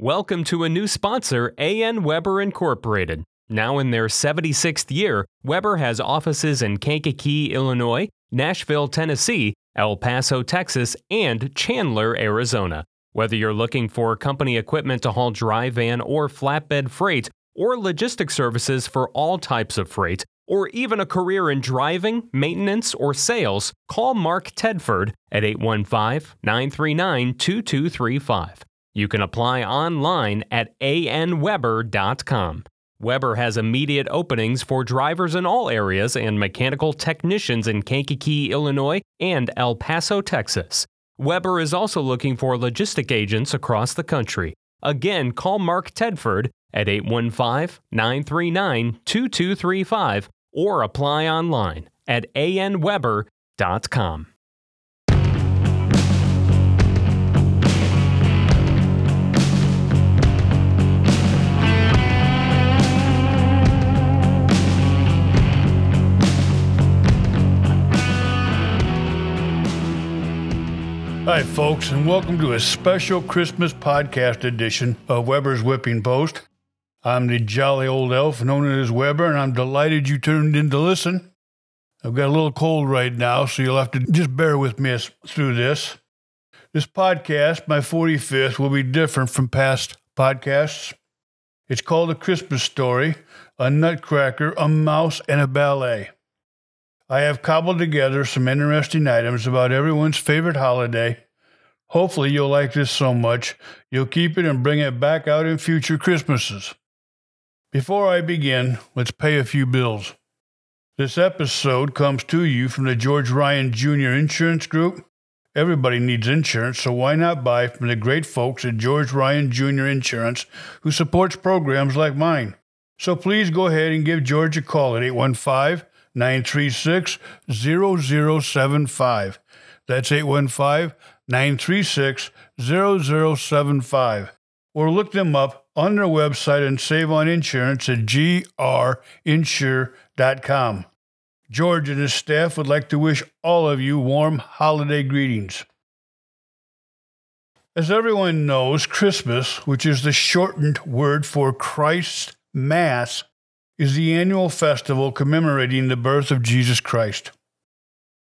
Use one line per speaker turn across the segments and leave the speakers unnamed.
Welcome to a new sponsor, AN Weber Incorporated. Now in their 76th year, Weber has offices in Kankakee, Illinois, Nashville, Tennessee, El Paso, Texas, and Chandler, Arizona. Whether you're looking for company equipment to haul dry van or flatbed freight, or logistic services for all types of freight, or even a career in driving, maintenance, or sales, call Mark Tedford at 815 939 2235. You can apply online at anweber.com. Weber has immediate openings for drivers in all areas and mechanical technicians in Kankakee, Illinois and El Paso, Texas. Weber is also looking for logistic agents across the country. Again, call Mark Tedford at 815 939 2235 or apply online at anweber.com.
Hi, folks, and welcome to a special Christmas podcast edition of Weber's Whipping Post. I'm the jolly old elf known as Weber, and I'm delighted you turned in to listen. I've got a little cold right now, so you'll have to just bear with me through this. This podcast, my 45th, will be different from past podcasts. It's called A Christmas Story, a Nutcracker, a Mouse, and a Ballet. I have cobbled together some interesting items about everyone's favorite holiday. Hopefully, you'll like this so much you'll keep it and bring it back out in future Christmases. Before I begin, let's pay a few bills. This episode comes to you from the George Ryan Jr. Insurance Group. Everybody needs insurance, so why not buy from the great folks at George Ryan Jr. Insurance who supports programs like mine? So please go ahead and give George a call at 815 936 0075. That's 815 936 0075. Or look them up on their website and save on insurance at grinsure.com. George and his staff would like to wish all of you warm holiday greetings. As everyone knows, Christmas, which is the shortened word for Christ's Mass, is the annual festival commemorating the birth of Jesus Christ.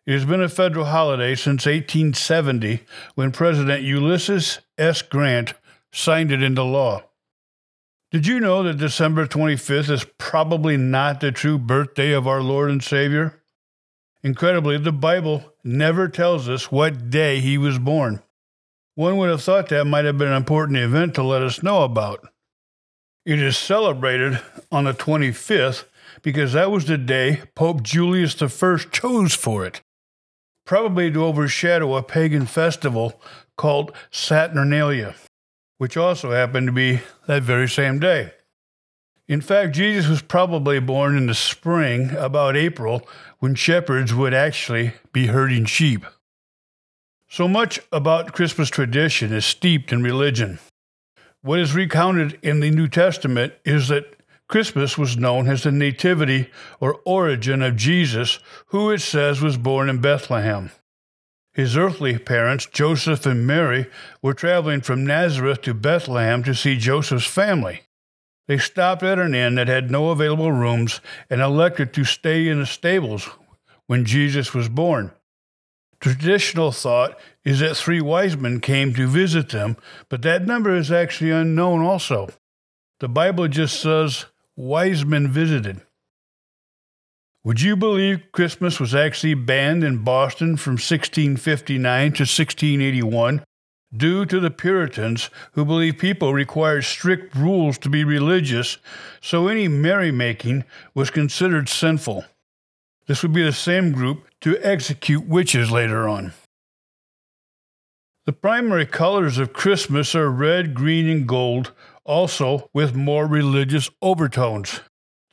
It has been a federal holiday since 1870 when President Ulysses S. Grant signed it into law. Did you know that December 25th is probably not the true birthday of our Lord and Savior? Incredibly, the Bible never tells us what day he was born. One would have thought that might have been an important event to let us know about. It is celebrated on the 25th because that was the day Pope Julius I chose for it, probably to overshadow a pagan festival called Saturnalia, which also happened to be that very same day. In fact, Jesus was probably born in the spring, about April, when shepherds would actually be herding sheep. So much about Christmas tradition is steeped in religion. What is recounted in the New Testament is that Christmas was known as the nativity or origin of Jesus, who it says was born in Bethlehem. His earthly parents, Joseph and Mary, were traveling from Nazareth to Bethlehem to see Joseph's family. They stopped at an inn that had no available rooms and elected to stay in the stables when Jesus was born. Traditional thought is that three wise men came to visit them, but that number is actually unknown also. The Bible just says wise men visited. Would you believe Christmas was actually banned in Boston from 1659 to 1681 due to the Puritans who believed people required strict rules to be religious, so any merrymaking was considered sinful? This would be the same group to execute witches later on. The primary colors of Christmas are red, green, and gold, also with more religious overtones.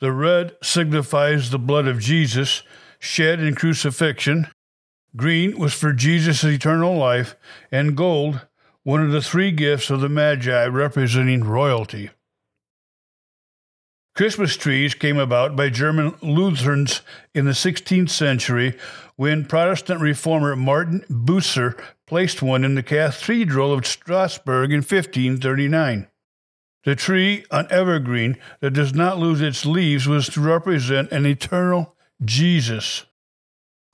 The red signifies the blood of Jesus shed in crucifixion. Green was for Jesus' eternal life, and gold, one of the three gifts of the Magi representing royalty. Christmas trees came about by German Lutherans in the 16th century when Protestant reformer Martin Bucer placed one in the Cathedral of Strasbourg in 1539. The tree, an evergreen that does not lose its leaves, was to represent an eternal Jesus.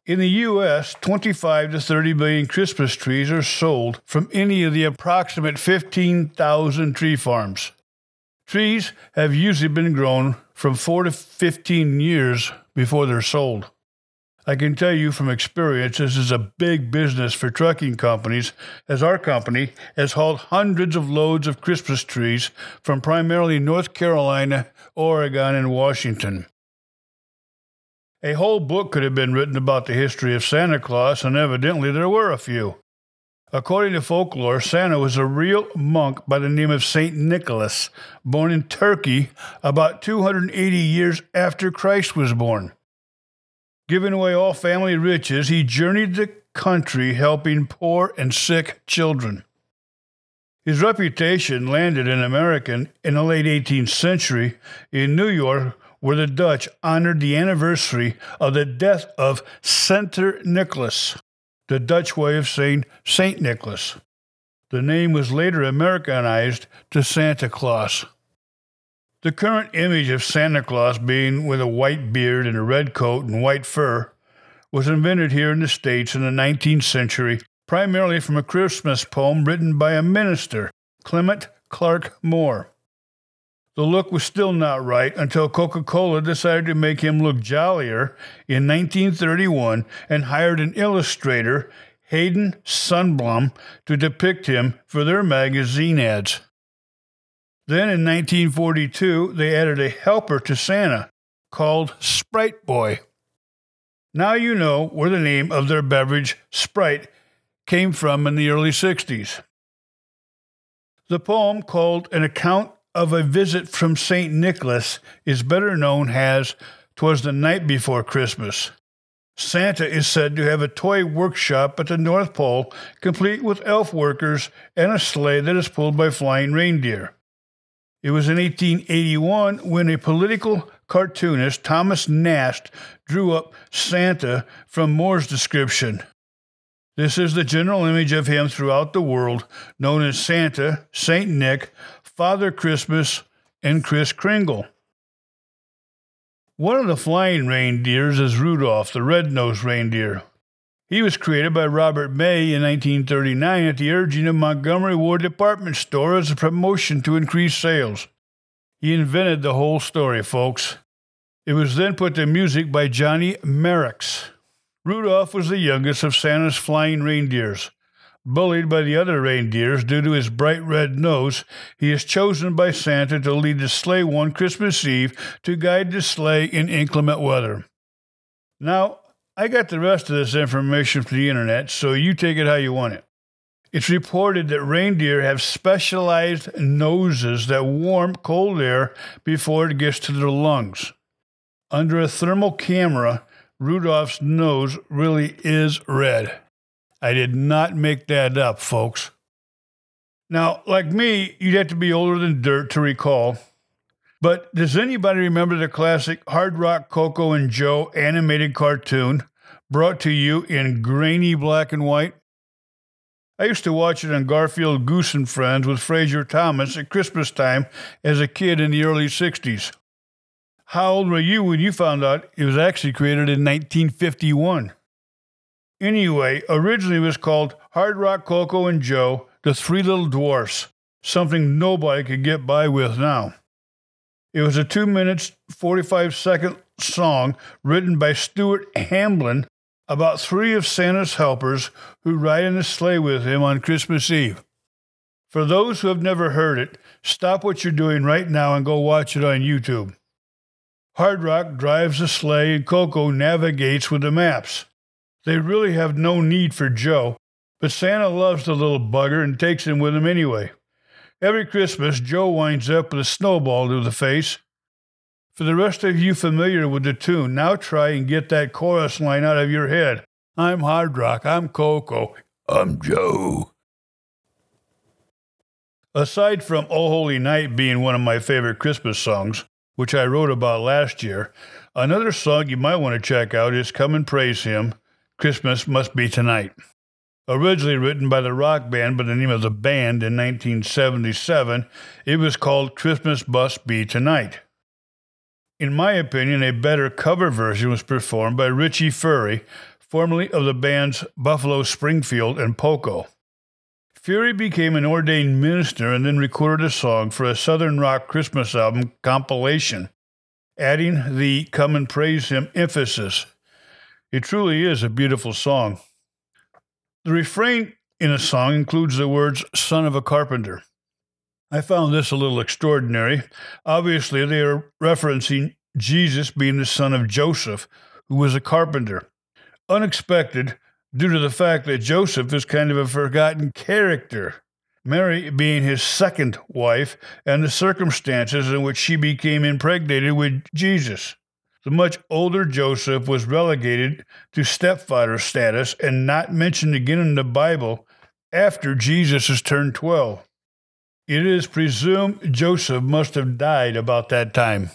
In the U.S., 25 to 30 million Christmas trees are sold from any of the approximate 15,000 tree farms. Trees have usually been grown from 4 to 15 years before they're sold. I can tell you from experience, this is a big business for trucking companies, as our company has hauled hundreds of loads of Christmas trees from primarily North Carolina, Oregon, and Washington. A whole book could have been written about the history of Santa Claus, and evidently there were a few. According to folklore, Santa was a real monk by the name of St. Nicholas, born in Turkey about 280 years after Christ was born. Giving away all family riches, he journeyed the country helping poor and sick children. His reputation landed an American in the late 18th century in New York, where the Dutch honored the anniversary of the death of Center Nicholas, the Dutch way of saying St. Nicholas. The name was later Americanized to Santa Claus. The current image of Santa Claus being with a white beard and a red coat and white fur was invented here in the States in the 19th century, primarily from a Christmas poem written by a minister, Clement Clarke Moore. The look was still not right until Coca Cola decided to make him look jollier in 1931 and hired an illustrator, Hayden Sundblom, to depict him for their magazine ads. Then in 1942, they added a helper to Santa called Sprite Boy. Now you know where the name of their beverage, Sprite, came from in the early 60s. The poem, called An Account of a Visit from St. Nicholas, is better known as Twas the Night Before Christmas. Santa is said to have a toy workshop at the North Pole, complete with elf workers and a sleigh that is pulled by flying reindeer. It was in 1881 when a political cartoonist, Thomas Nast, drew up Santa from Moore's description. This is the general image of him throughout the world, known as Santa, Saint Nick, Father Christmas, and Kris Kringle. One of the flying reindeers is Rudolph, the red-nosed reindeer. He was created by Robert May in 1939 at the urging of Montgomery Ward Department Store as a promotion to increase sales. He invented the whole story, folks. It was then put to music by Johnny Marks. Rudolph was the youngest of Santa's flying reindeers. Bullied by the other reindeers due to his bright red nose, he is chosen by Santa to lead the sleigh one Christmas Eve to guide the sleigh in inclement weather. Now, I got the rest of this information from the internet, so you take it how you want it. It's reported that reindeer have specialized noses that warm cold air before it gets to their lungs. Under a thermal camera, Rudolph's nose really is red. I did not make that up, folks. Now, like me, you'd have to be older than dirt to recall but does anybody remember the classic Hard Rock Coco and Joe animated cartoon brought to you in grainy black and white? I used to watch it on Garfield Goose and Friends with Frazier Thomas at Christmas time as a kid in the early 60s. How old were you when you found out it was actually created in 1951? Anyway, originally it was called Hard Rock Coco and Joe, the Three Little Dwarfs, something nobody could get by with now. It was a two minutes, 45 second song written by Stuart Hamblen about three of Santa's helpers who ride in a sleigh with him on Christmas Eve. For those who have never heard it, stop what you're doing right now and go watch it on YouTube. Hard Rock drives the sleigh and Coco navigates with the maps. They really have no need for Joe, but Santa loves the little bugger and takes him with him anyway. Every Christmas, Joe winds up with a snowball to the face. For the rest of you familiar with the tune, now try and get that chorus line out of your head. I'm Hard Rock, I'm Coco, I'm Joe. Aside from Oh Holy Night being one of my favorite Christmas songs, which I wrote about last year, another song you might want to check out is Come and Praise Him Christmas Must Be Tonight. Originally written by the rock band by the name of the band in 1977, it was called Christmas Must Be Tonight. In my opinion, a better cover version was performed by Richie Furay, formerly of the bands Buffalo Springfield and Poco. Furay became an ordained minister and then recorded a song for a Southern Rock Christmas album compilation, adding the Come and Praise Him emphasis. It truly is a beautiful song. The refrain in a song includes the words, son of a carpenter. I found this a little extraordinary. Obviously, they are referencing Jesus being the son of Joseph, who was a carpenter. Unexpected due to the fact that Joseph is kind of a forgotten character. Mary being his second wife, and the circumstances in which she became impregnated with Jesus. The much older Joseph was relegated to stepfather status and not mentioned again in the Bible after Jesus has turned 12. It is presumed Joseph must have died about that time.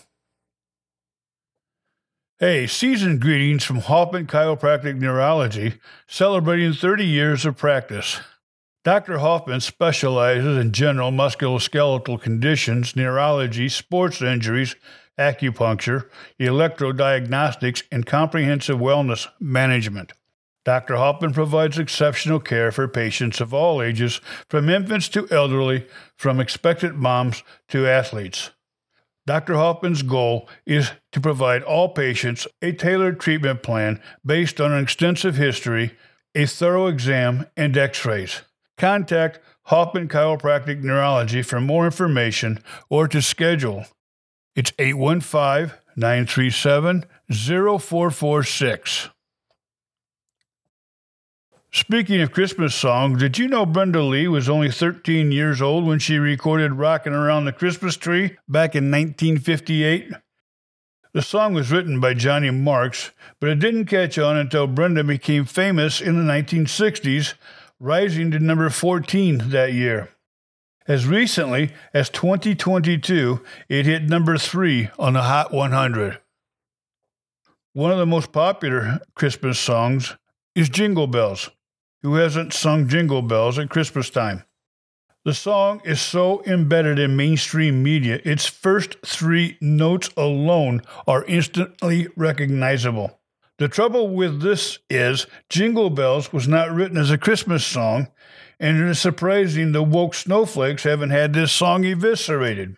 Hey, season greetings from Hoffman Chiropractic Neurology, celebrating 30 years of practice. Dr. Hoffman specializes in general musculoskeletal conditions, neurology, sports injuries, acupuncture, electrodiagnostics, and comprehensive wellness management. Dr. Hoffman provides exceptional care for patients of all ages, from infants to elderly, from expectant moms to athletes. Dr. Hoffman's goal is to provide all patients a tailored treatment plan based on an extensive history, a thorough exam, and x rays. Contact Hoffman Chiropractic Neurology for more information or to schedule it's 815 937 0446. Speaking of Christmas songs, did you know Brenda Lee was only 13 years old when she recorded Rockin' Around the Christmas Tree back in 1958? The song was written by Johnny Marks, but it didn't catch on until Brenda became famous in the 1960s, rising to number 14 that year. As recently as 2022, it hit number three on the Hot 100. One of the most popular Christmas songs is Jingle Bells. Who hasn't sung Jingle Bells at Christmas time? The song is so embedded in mainstream media, its first three notes alone are instantly recognizable. The trouble with this is Jingle Bells was not written as a Christmas song, and it is surprising the woke snowflakes haven't had this song eviscerated.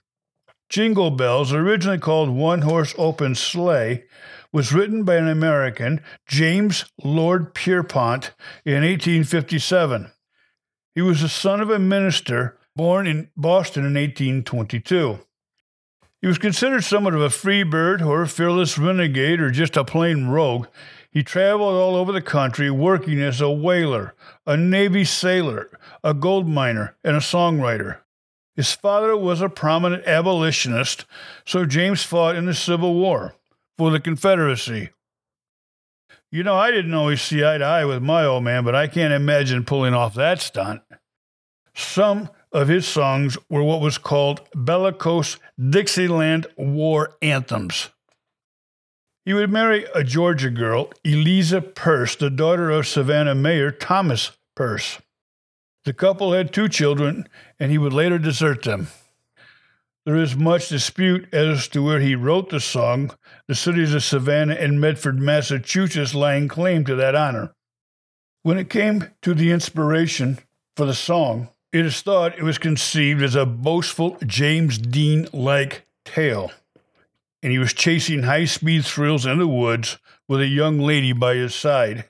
Jingle Bells, originally called One Horse Open Sleigh, was written by an American, James Lord Pierpont, in 1857. He was the son of a minister born in Boston in 1822. He was considered somewhat of a free bird or a fearless renegade or just a plain rogue, he traveled all over the country working as a whaler, a Navy sailor, a gold miner, and a songwriter. His father was a prominent abolitionist, so James fought in the Civil War for the Confederacy. You know, I didn't always see eye to eye with my old man, but I can't imagine pulling off that stunt. Some of his songs were what was called bellicose Dixieland war anthems. He would marry a Georgia girl, Eliza Purse, the daughter of Savannah Mayor Thomas Purse. The couple had two children, and he would later desert them. There is much dispute as to where he wrote the song, the cities of Savannah and Medford, Massachusetts laying claim to that honor. When it came to the inspiration for the song, it is thought it was conceived as a boastful James Dean like tale and he was chasing high speed thrills in the woods with a young lady by his side.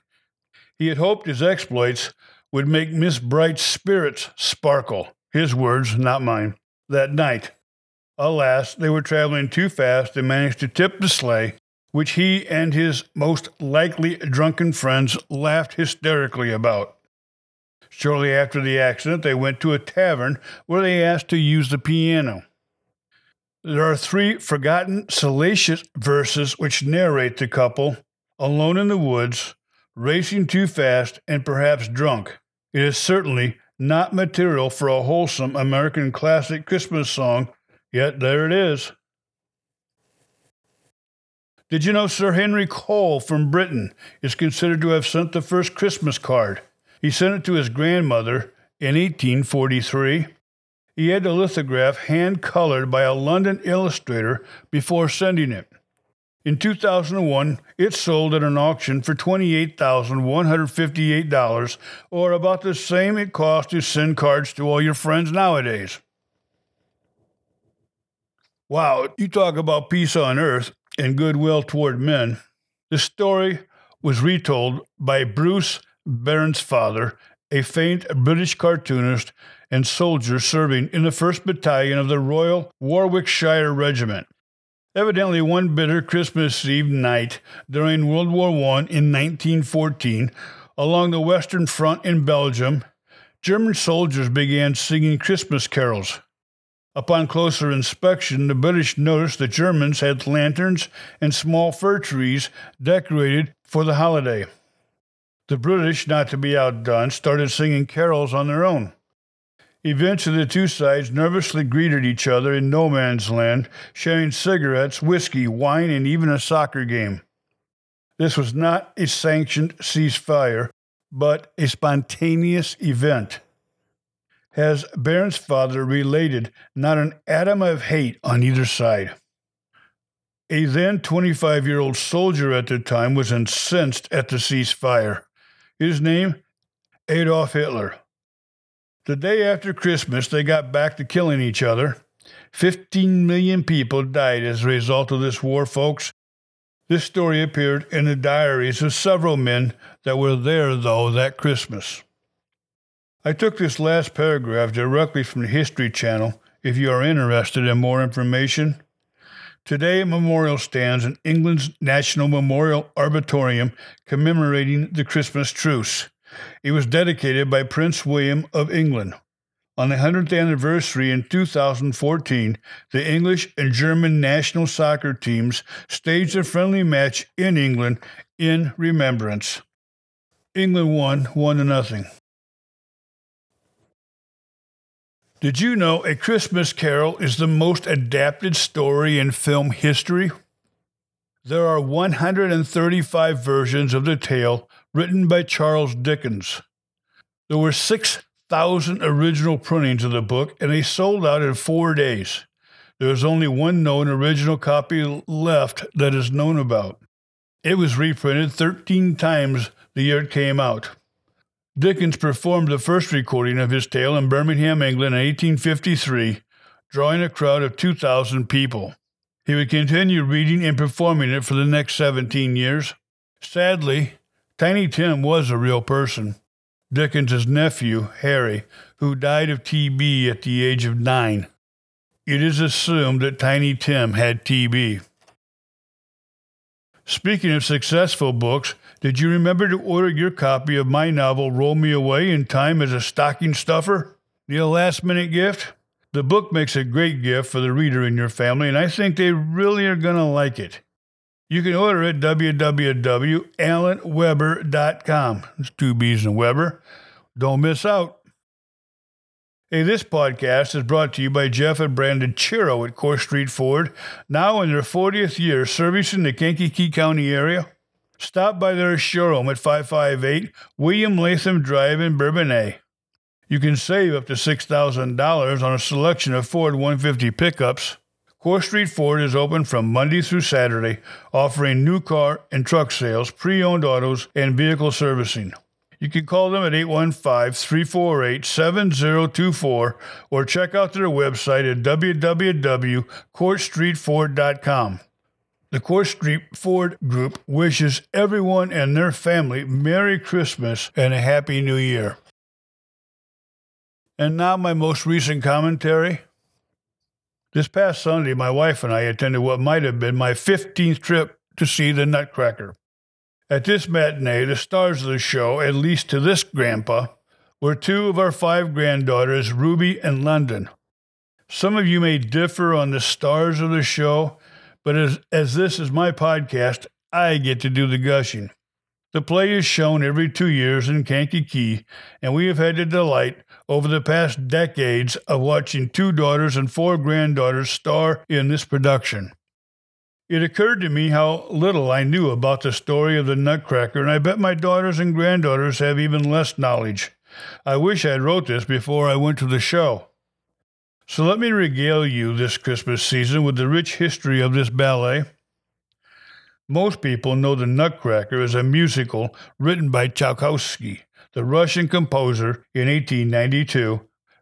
He had hoped his exploits would make Miss Bright's spirits sparkle, his words, not mine, that night. Alas, they were traveling too fast and managed to tip the sleigh, which he and his most likely drunken friends laughed hysterically about. Shortly after the accident, they went to a tavern where they asked to use the piano. There are three forgotten salacious verses which narrate the couple alone in the woods, racing too fast, and perhaps drunk. It is certainly not material for a wholesome American classic Christmas song, yet there it is. Did you know Sir Henry Cole from Britain is considered to have sent the first Christmas card? He sent it to his grandmother in 1843. He had the lithograph hand colored by a London illustrator before sending it. In 2001, it sold at an auction for $28,158, or about the same it costs to send cards to all your friends nowadays. Wow, you talk about peace on earth and goodwill toward men. The story was retold by Bruce Bairnsfather, a famed British cartoonist and soldier serving in the 1st Battalion of the Royal Warwickshire Regiment. Evidently, one bitter Christmas Eve night during World War I in 1914, along the Western Front in Belgium, German soldiers began singing Christmas carols. Upon closer inspection, the British noticed the Germans had lanterns and small fir trees decorated for the holiday. The British, not to be outdone, started singing carols on their own. Eventually, the two sides nervously greeted each other in no man's land, sharing cigarettes, whiskey, wine, and even a soccer game. This was not a sanctioned ceasefire, but a spontaneous event. As Has Bairnsfather related not an atom of hate on either side. A then 25 year old soldier at the time was incensed at the ceasefire. His name? Adolf Hitler. The day after Christmas, they got back to killing each other. 15 million people died as a result of this war, folks. This story appeared in the diaries of several men that were there, though, that Christmas. I took this last paragraph directly from the History Channel if you are interested in more information. Today, a memorial stands in England's National Memorial Arboretum commemorating the Christmas truce. It was dedicated by Prince William of England. On the 100th anniversary in 2014, the English and German national soccer teams staged a friendly match in England in remembrance. England won 1 to nothing. Did you know A Christmas Carol is the most adapted story in film history? There are 135 versions of the tale written by Charles Dickens. There were 6,000 original printings of the book, and they sold out in four days. There is only one known original copy left that is known about. It was reprinted 13 times the year it came out. Dickens performed the first recording of his tale in Birmingham, England in 1853, drawing a crowd of 2,000 people. He would continue reading and performing it for the next 17 years. Sadly, Tiny Tim was a real person. Dickens's nephew, Harry, who died of TB at the age of nine. It is assumed that Tiny Tim had TB. Speaking of successful books, did you remember to order your copy of my novel Roll Me Away in time as a stocking stuffer? A last minute gift? The book makes a great gift for the reader in your family, and I think they really are going to like it. You can order at www.alanweber.com. It's two B's and Weber. Don't miss out. Hey, this podcast is brought to you by Jeff and Brandon Chiro at Court Street Ford, now in their 40th year servicing the Kankakee County area. Stop by their showroom at 558 William Latham Drive in Bourbonnais. You can save up to $6,000 on a selection of Ford 150 pickups. Court Street Ford is open from Monday through Saturday, offering new car and truck sales, pre owned autos, and vehicle servicing. You can call them at 815 348 7024 or check out their website at www.courtstreetford.com. The Court Street Ford Group wishes everyone and their family Merry Christmas and a Happy New Year. And now, my most recent commentary. This past Sunday, my wife and I attended what might have been my 15th trip to see the Nutcracker. At this matinee, the stars of the show, at least to this grandpa, were two of our five granddaughters, Ruby and London. Some of you may differ on the stars of the show, but as, as this is my podcast, I get to do the gushing. The play is shown every two years in Kankakee, and we have had the delight over the past decades of watching two daughters and four granddaughters star in this production. It occurred to me how little I knew about the story of the Nutcracker, and I bet my daughters and granddaughters have even less knowledge. I wish I'd wrote this before I went to the show. So let me regale you this Christmas season with the rich history of this ballet. Most people know the Nutcracker as a musical written by Tchaikovsky, the Russian composer, in 1892,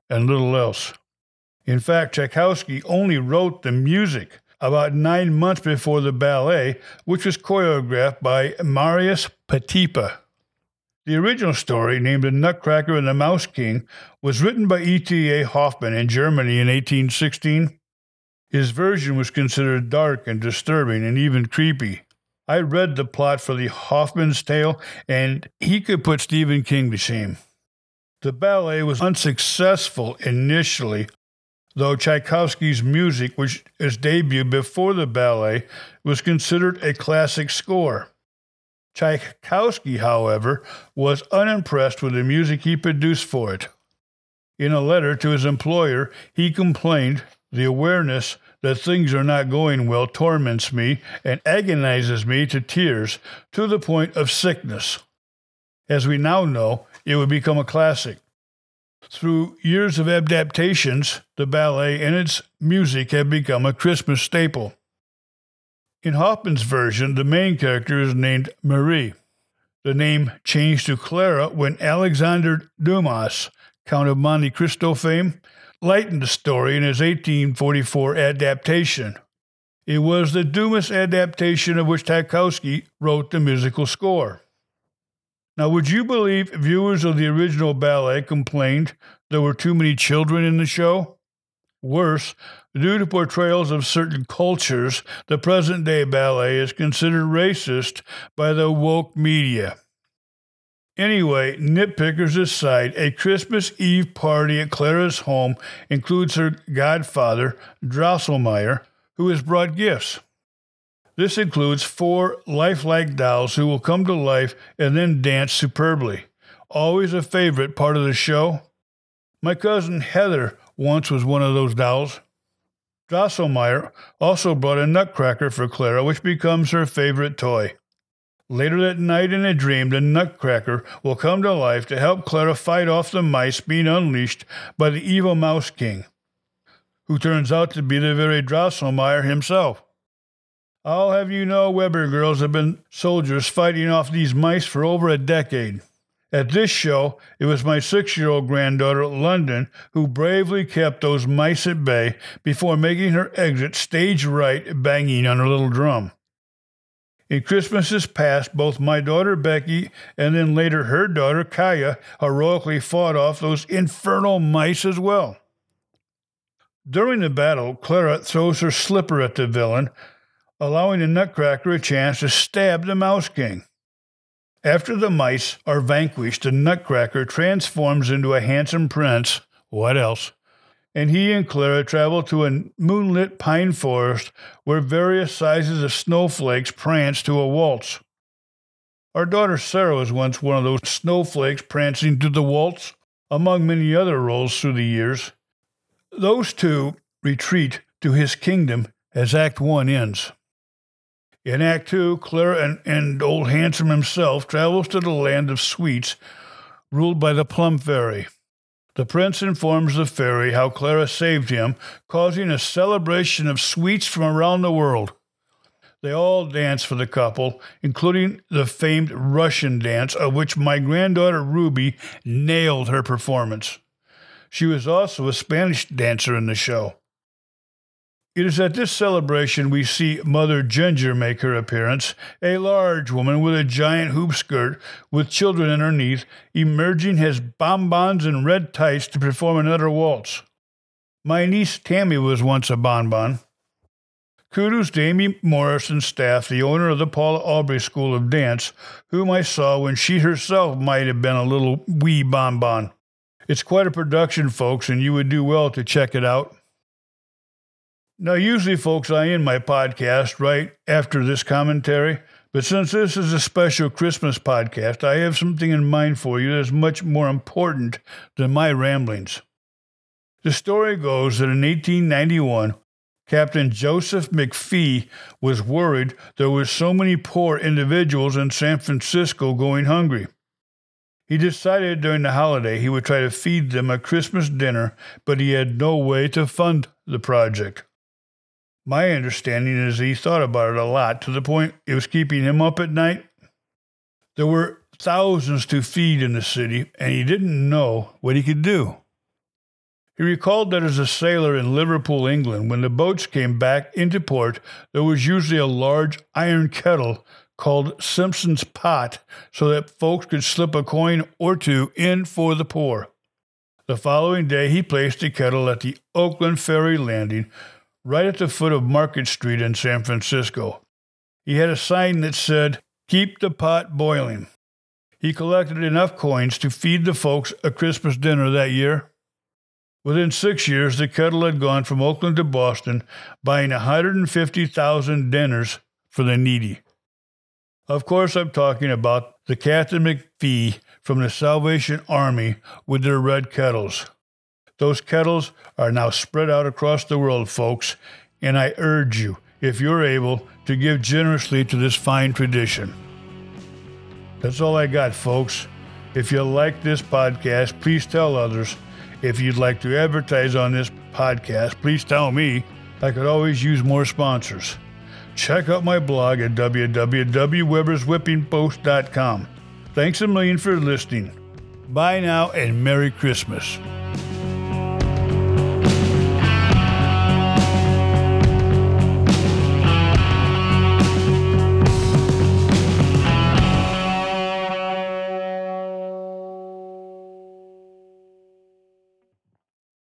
and little else. In fact, Tchaikovsky only wrote the music about nine months before the ballet, which was choreographed by Marius Petipa. The original story, named The Nutcracker and the Mouse King, was written by E.T.A. Hoffmann in Germany in 1816. His version was considered dark and disturbing and even creepy. I read the plot for the Hoffman's tale, and he could put Stephen King to shame. The ballet was unsuccessful initially, though Tchaikovsky's music, which is debuted before the ballet, was considered a classic score. Tchaikovsky, however, was unimpressed with the music he produced for it. In a letter to his employer, he complained the awareness that things are not going well torments me and agonizes me to tears to the point of sickness. As we now know, it would become a classic. Through years of adaptations, the ballet and its music have become a Christmas staple. In Hoffmann's version, the main character is named Marie. The name changed to Clara when Alexander Dumas, Count of Monte Cristo fame, lightened the story in his 1844 adaptation. It was the Dumas adaptation of which Tchaikovsky wrote the musical score. Now, would you believe viewers of the original ballet complained there were too many children in the show? Worse, due to portrayals of certain cultures, the present day ballet is considered racist by the woke media. Anyway, nitpickers aside, a Christmas Eve party at Clara's home includes her godfather, Drosselmeyer, who has brought gifts. This includes four lifelike dolls who will come to life and then dance superbly. Always a favorite part of the show. My cousin Heather once was one of those dolls. Drosselmeyer also brought a nutcracker for Clara, which becomes her favorite toy. Later that night in a dream, the nutcracker will come to life to help Clara fight off the mice being unleashed by the evil Mouse King, who turns out to be the very Drosselmeyer himself. I'll have you know Weber girls have been soldiers fighting off these mice for over a decade. At this show, it was my six year old granddaughter, London, who bravely kept those mice at bay before making her exit stage right, banging on her little drum. In Christmases past, both my daughter Becky and then later her daughter Kaya heroically fought off those infernal mice as well. During the battle, Clara throws her slipper at the villain, allowing the Nutcracker a chance to stab the Mouse King. After the mice are vanquished, the Nutcracker transforms into a handsome prince. What else? And he and Clara travel to a moonlit pine forest where various sizes of snowflakes prance to a waltz. Our daughter Sarah was once one of those snowflakes prancing to the waltz, among many other roles through the years. Those two retreat to his kingdom as Act One ends. In Act Two, Clara and, and old Handsome himself travels to the land of sweets, ruled by the Plum Fairy. The prince informs the fairy how Clara saved him, causing a celebration of sweets from around the world. They all dance for the couple, including the famed Russian dance, of which my granddaughter Ruby nailed her performance. She was also a Spanish dancer in the show. It is at this celebration we see Mother Ginger make her appearance, a large woman with a giant hoop skirt with children underneath, emerging as bonbons and red tights to perform another waltz. My niece Tammy was once a bonbon. Kudos to Amy Morrison's staff, the owner of the Paula Aubrey School of Dance, whom I saw when she herself might have been a little wee bonbon. It's quite a production, folks, and you would do well to check it out. Now, usually, folks, I end my podcast right after this commentary, but since this is a special Christmas podcast, I have something in mind for you that's much more important than my ramblings. The story goes that in 1891, Captain Joseph McFee was worried there were so many poor individuals in San Francisco going hungry. He decided during the holiday he would try to feed them a Christmas dinner, but he had no way to fund the project. My understanding is he thought about it a lot to the point it was keeping him up at night. There were thousands to feed in the city, and he didn't know what he could do. He recalled that as a sailor in Liverpool, England, when the boats came back into port, there was usually a large iron kettle called Simpson's Pot so that folks could slip a coin or two in for the poor. The following day, he placed the kettle at the Oakland Ferry Landing, right at the foot of Market Street in San Francisco. He had a sign that said, Keep the pot boiling. He collected enough coins to feed the folks a Christmas dinner that year. Within six years, the kettle had gone from Oakland to Boston, buying 150,000 dinners for the needy. Of course, I'm talking about the Captain McFee from the Salvation Army with their red kettles. Those kettles are now spread out across the world, folks, and I urge you, if you're able, to give generously to this fine tradition. That's all I got, folks. If you like this podcast, please tell others. If you'd like to advertise on this podcast, please tell me. I could always use more sponsors. Check out my blog at www.weberswhippingpost.com. Thanks a million for listening. Bye now and Merry Christmas.